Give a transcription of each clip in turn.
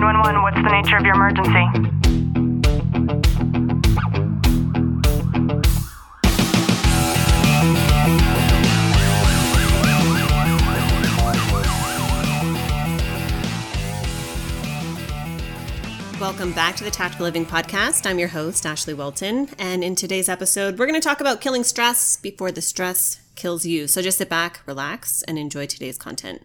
911, what's the nature of your emergency? Welcome back to the Tactical Living Podcast. I'm your host, Ashley Wilton. And in today's episode, we're going to talk about killing stress before the stress kills you. So just sit back, relax, and enjoy today's content.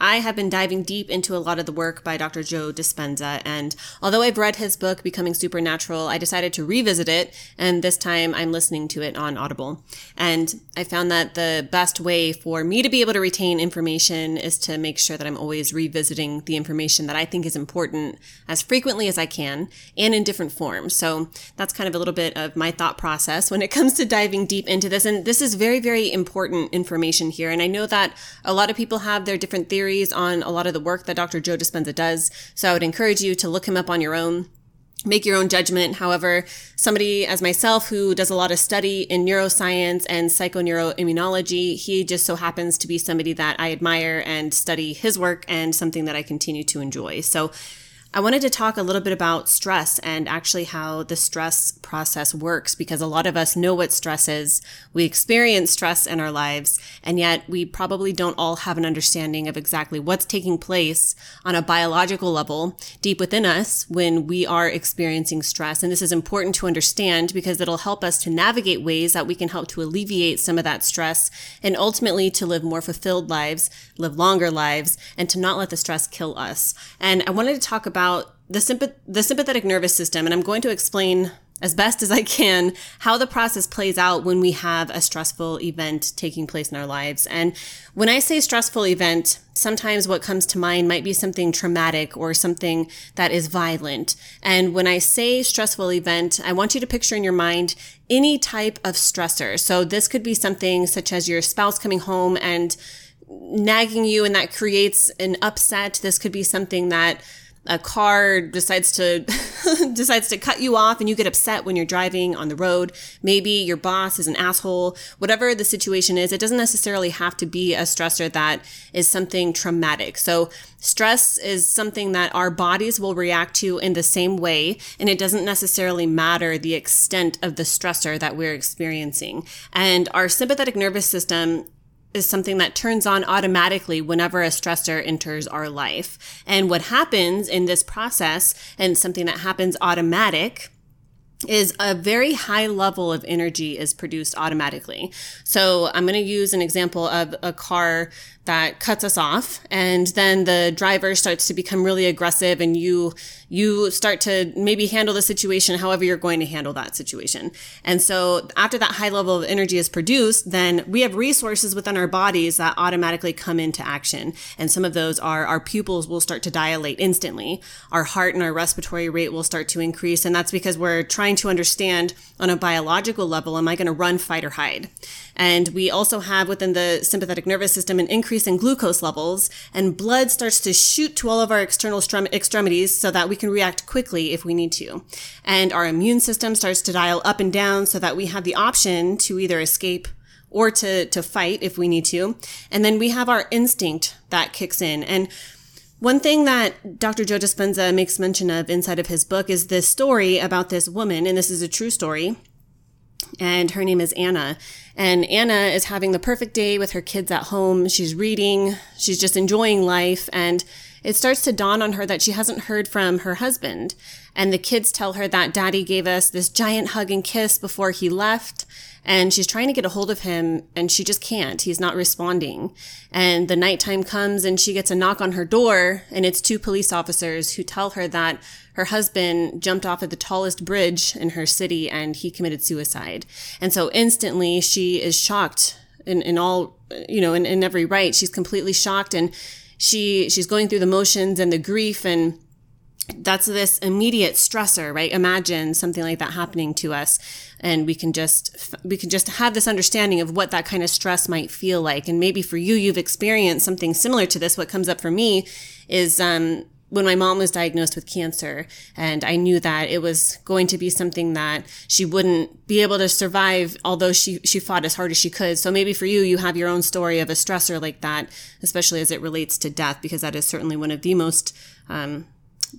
I have been diving deep into a lot of the work by Dr. Joe Dispenza, and although I've read his book, Becoming Supernatural, I decided to revisit it, and this time I'm listening to it on Audible. And I found that the best way for me to be able to retain information is to make sure that I'm always revisiting the information that I think is important as frequently as I can and in different forms. So that's kind of a little bit of my thought process when it comes to diving deep into this. And this is very, very important information here. And I know that a lot of people have their different theories on a lot of the work that Dr. Joe Dispenza does. So I would encourage you to look him up on your own make your own judgment. However, somebody as myself who does a lot of study in neuroscience and psychoneuroimmunology, he just so happens to be somebody that I admire and study his work and something that I continue to enjoy. So I wanted to talk a little bit about stress and actually how the stress process works because a lot of us know what stress is. We experience stress in our lives, and yet we probably don't all have an understanding of exactly what's taking place on a biological level deep within us when we are experiencing stress. And this is important to understand because it'll help us to navigate ways that we can help to alleviate some of that stress and ultimately to live more fulfilled lives, live longer lives, and to not let the stress kill us. And I wanted to talk about about the, sympath- the sympathetic nervous system, and I'm going to explain as best as I can how the process plays out when we have a stressful event taking place in our lives. And when I say stressful event, sometimes what comes to mind might be something traumatic or something that is violent. And when I say stressful event, I want you to picture in your mind any type of stressor. So this could be something such as your spouse coming home and nagging you and that creates an upset. This could be something that a car decides to decides to cut you off and you get upset when you're driving on the road. Maybe your boss is an asshole. Whatever the situation is it doesn't necessarily have to be a stressor that is something traumatic. So stress is something that our bodies will react to in the same way and it doesn't necessarily matter the extent of the stressor that we're experiencing. And our sympathetic nervous system is something that turns on automatically whenever a stressor enters our life. And what happens in this process, and something that happens automatic, is a very high level of energy is produced automatically. So I'm going to use an example of a car that cuts us off and then the driver starts to become really aggressive and you you start to maybe handle the situation however you're going to handle that situation. And so after that high level of energy is produced, then we have resources within our bodies that automatically come into action. And some of those are our pupils will start to dilate instantly. Our heart and our respiratory rate will start to increase. And that's because we're trying to understand on a biological level, am I going to run, fight, or hide? And we also have within the sympathetic nervous system an increase in glucose levels, and blood starts to shoot to all of our external extremities so that we can react quickly if we need to. And our immune system starts to dial up and down so that we have the option to either escape or to, to fight if we need to. And then we have our instinct that kicks in. And one thing that Dr. Joe Dispenza makes mention of inside of his book is this story about this woman, and this is a true story and her name is Anna. And Anna is having the perfect day with her kids at home. She's reading, she's just enjoying life, and it starts to dawn on her that she hasn't heard from her husband. And the kids tell her that daddy gave us this giant hug and kiss before he left. And she's trying to get a hold of him and she just can't. He's not responding. And the nighttime comes and she gets a knock on her door and it's two police officers who tell her that her husband jumped off of the tallest bridge in her city and he committed suicide. And so instantly she is shocked in, in all, you know, in, in every right. She's completely shocked and she, she's going through the motions and the grief and that's this immediate stressor, right? Imagine something like that happening to us and we can just we can just have this understanding of what that kind of stress might feel like. And maybe for you you've experienced something similar to this. What comes up for me is um when my mom was diagnosed with cancer and I knew that it was going to be something that she wouldn't be able to survive, although she, she fought as hard as she could. So maybe for you, you have your own story of a stressor like that, especially as it relates to death, because that is certainly one of the most, um,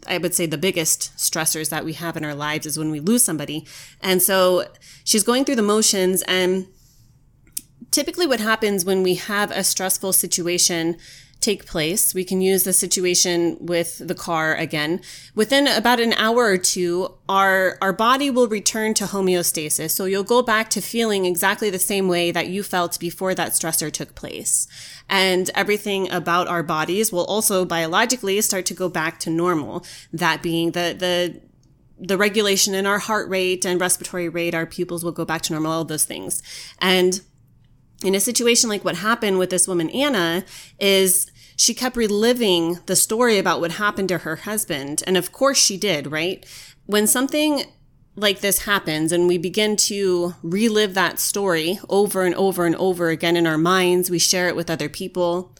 I would say the biggest stressors that we have in our lives is when we lose somebody. And so she's going through the motions and typically what happens when we have a stressful situation take place. We can use the situation with the car again. Within about an hour or two, our, our body will return to homeostasis. So you'll go back to feeling exactly the same way that you felt before that stressor took place. And everything about our bodies will also biologically start to go back to normal. That being the, the, the regulation in our heart rate and respiratory rate, our pupils will go back to normal, all those things. And in a situation like what happened with this woman, Anna, is she kept reliving the story about what happened to her husband. And of course she did, right? When something like this happens and we begin to relive that story over and over and over again in our minds, we share it with other people.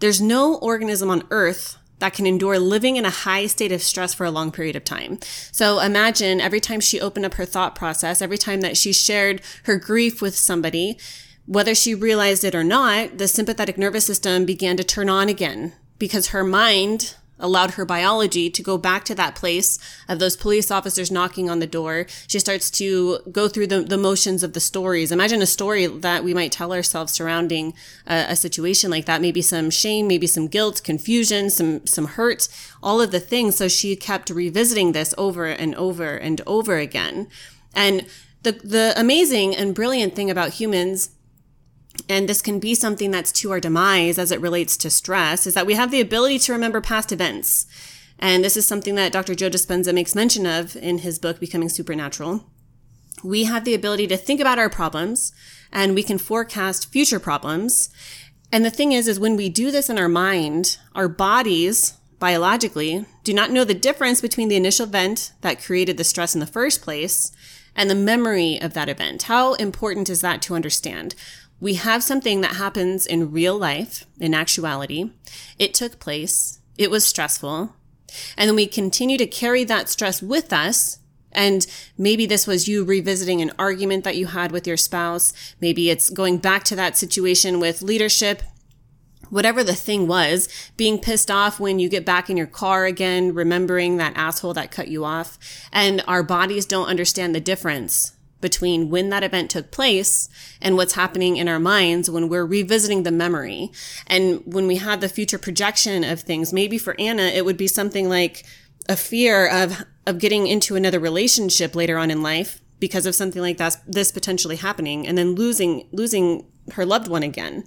There's no organism on earth that can endure living in a high state of stress for a long period of time. So imagine every time she opened up her thought process, every time that she shared her grief with somebody, whether she realized it or not, the sympathetic nervous system began to turn on again because her mind allowed her biology to go back to that place of those police officers knocking on the door. She starts to go through the, the motions of the stories. Imagine a story that we might tell ourselves surrounding a, a situation like that. Maybe some shame, maybe some guilt, confusion, some, some hurt, all of the things. So she kept revisiting this over and over and over again. And the, the amazing and brilliant thing about humans and this can be something that's to our demise as it relates to stress, is that we have the ability to remember past events. And this is something that Dr. Joe Dispenza makes mention of in his book, Becoming Supernatural. We have the ability to think about our problems and we can forecast future problems. And the thing is, is when we do this in our mind, our bodies biologically do not know the difference between the initial event that created the stress in the first place and the memory of that event. How important is that to understand? We have something that happens in real life, in actuality. It took place. It was stressful. And then we continue to carry that stress with us. And maybe this was you revisiting an argument that you had with your spouse. Maybe it's going back to that situation with leadership. Whatever the thing was, being pissed off when you get back in your car again, remembering that asshole that cut you off. And our bodies don't understand the difference between when that event took place and what's happening in our minds when we're revisiting the memory. And when we have the future projection of things, maybe for Anna, it would be something like a fear of, of getting into another relationship later on in life because of something like that, this potentially happening and then losing, losing her loved one again.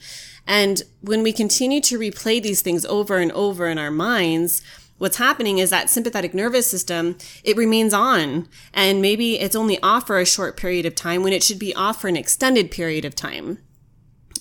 And when we continue to replay these things over and over in our minds, what's happening is that sympathetic nervous system, it remains on and maybe it's only off for a short period of time when it should be off for an extended period of time.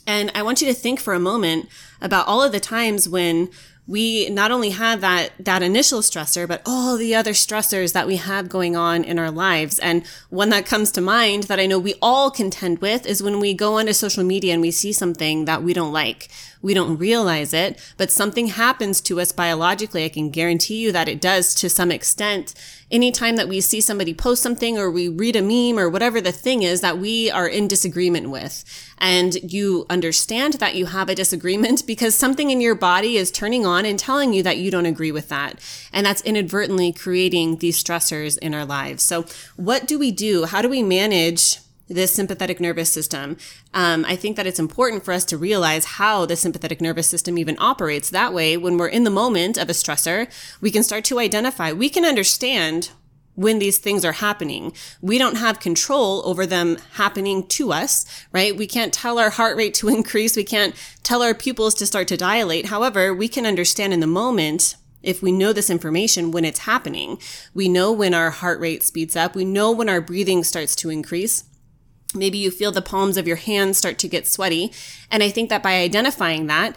And I want you to think for a moment about all of the times when we not only have that that initial stressor but all the other stressors that we have going on in our lives. And one that comes to mind that i know we all contend with is when we go onto social media and we see something that we don't like. We don't realize it but something happens to us biologically. I can guarantee you that it does to some extent. Anytime that we see somebody post something or we read a meme or whatever the thing is that we are in disagreement with. And you understand that you have a disagreement because something in your body is turning on and telling you that you don't agree with that. And that's inadvertently creating these stressors in our lives. So what do we do? How do we manage this sympathetic nervous system. Um, I think that it's important for us to realize how the sympathetic nervous system even operates. That way, when we're in the moment of a stressor, we can start to identify, we can understand when these things are happening. We don't have control over them happening to us, right? We can't tell our heart rate to increase. We can't tell our pupils to start to dilate. However, we can understand in the moment if we know this information when it's happening. We know when our heart rate speeds up. We know when our breathing starts to increase. Maybe you feel the palms of your hands start to get sweaty. And I think that by identifying that,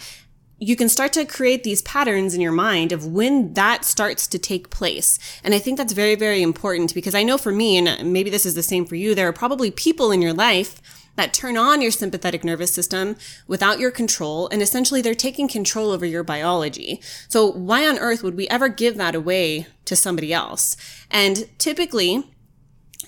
you can start to create these patterns in your mind of when that starts to take place. And I think that's very, very important because I know for me, and maybe this is the same for you, there are probably people in your life that turn on your sympathetic nervous system without your control. And essentially they're taking control over your biology. So why on earth would we ever give that away to somebody else? And typically,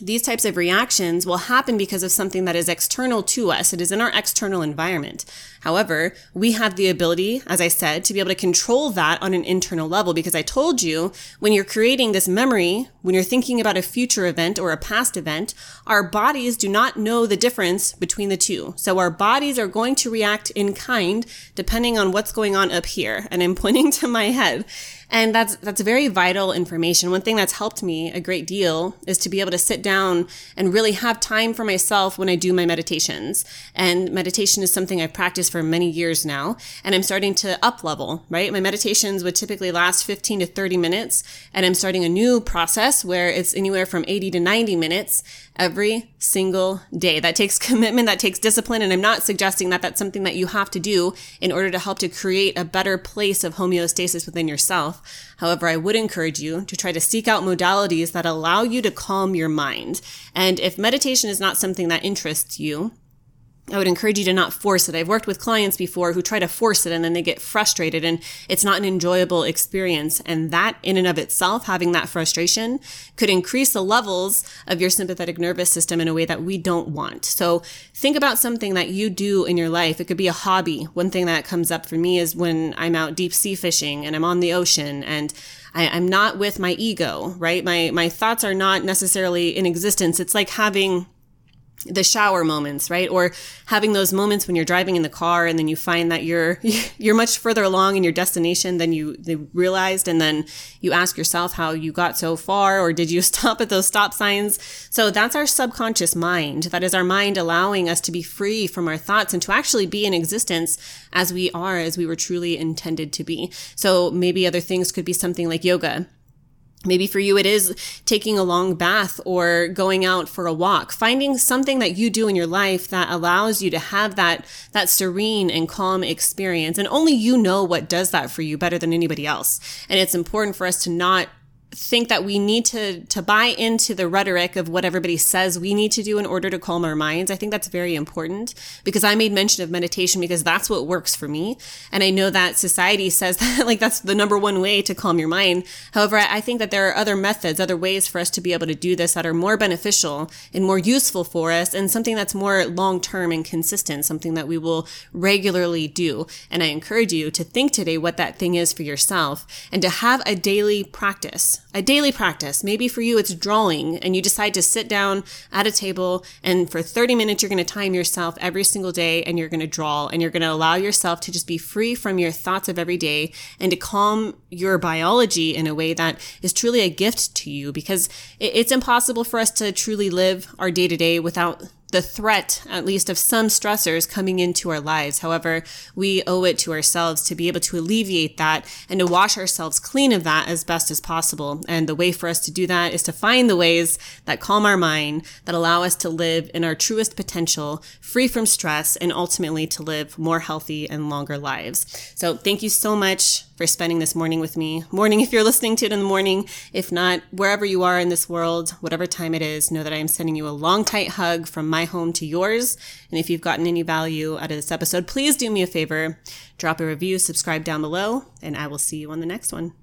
these types of reactions will happen because of something that is external to us. It is in our external environment. However, we have the ability, as I said, to be able to control that on an internal level because I told you when you're creating this memory, when you're thinking about a future event or a past event, our bodies do not know the difference between the two. So our bodies are going to react in kind depending on what's going on up here. And I'm pointing to my head. And that's, that's very vital information. One thing that's helped me a great deal is to be able to sit down and really have time for myself when I do my meditations. And meditation is something I've practiced for many years now. And I'm starting to up level, right? My meditations would typically last 15 to 30 minutes. And I'm starting a new process where it's anywhere from 80 to 90 minutes every single day. That takes commitment, that takes discipline. And I'm not suggesting that that's something that you have to do in order to help to create a better place of homeostasis within However, I would encourage you to try to seek out modalities that allow you to calm your mind. And if meditation is not something that interests you, I would encourage you to not force it. I've worked with clients before who try to force it and then they get frustrated and it's not an enjoyable experience. And that in and of itself, having that frustration could increase the levels of your sympathetic nervous system in a way that we don't want. So think about something that you do in your life. It could be a hobby. One thing that comes up for me is when I'm out deep sea fishing and I'm on the ocean and I, am not with my ego, right? My, my thoughts are not necessarily in existence. It's like having the shower moments, right? Or having those moments when you're driving in the car and then you find that you're you're much further along in your destination than you realized and then you ask yourself how you got so far or did you stop at those stop signs? So that's our subconscious mind. That is our mind allowing us to be free from our thoughts and to actually be in existence as we are as we were truly intended to be. So maybe other things could be something like yoga Maybe for you, it is taking a long bath or going out for a walk, finding something that you do in your life that allows you to have that, that serene and calm experience. And only you know what does that for you better than anybody else. And it's important for us to not think that we need to to buy into the rhetoric of what everybody says we need to do in order to calm our minds. I think that's very important because I made mention of meditation because that's what works for me. And I know that society says that like that's the number one way to calm your mind. However, I think that there are other methods, other ways for us to be able to do this that are more beneficial and more useful for us and something that's more long term and consistent, something that we will regularly do. And I encourage you to think today what that thing is for yourself and to have a daily practice a daily practice. Maybe for you it's drawing and you decide to sit down at a table and for 30 minutes you're going to time yourself every single day and you're going to draw and you're going to allow yourself to just be free from your thoughts of every day and to calm your biology in a way that is truly a gift to you because it's impossible for us to truly live our day to day without the threat, at least, of some stressors coming into our lives. However, we owe it to ourselves to be able to alleviate that and to wash ourselves clean of that as best as possible. And the way for us to do that is to find the ways that calm our mind, that allow us to live in our truest potential, free from stress, and ultimately to live more healthy and longer lives. So thank you so much for spending this morning with me. Morning if you're listening to it in the morning. If not, wherever you are in this world, whatever time it is, know that I am sending you a long, tight hug from my home to yours. And if you've gotten any value out of this episode, please do me a favor, drop a review, subscribe down below, and I will see you on the next one.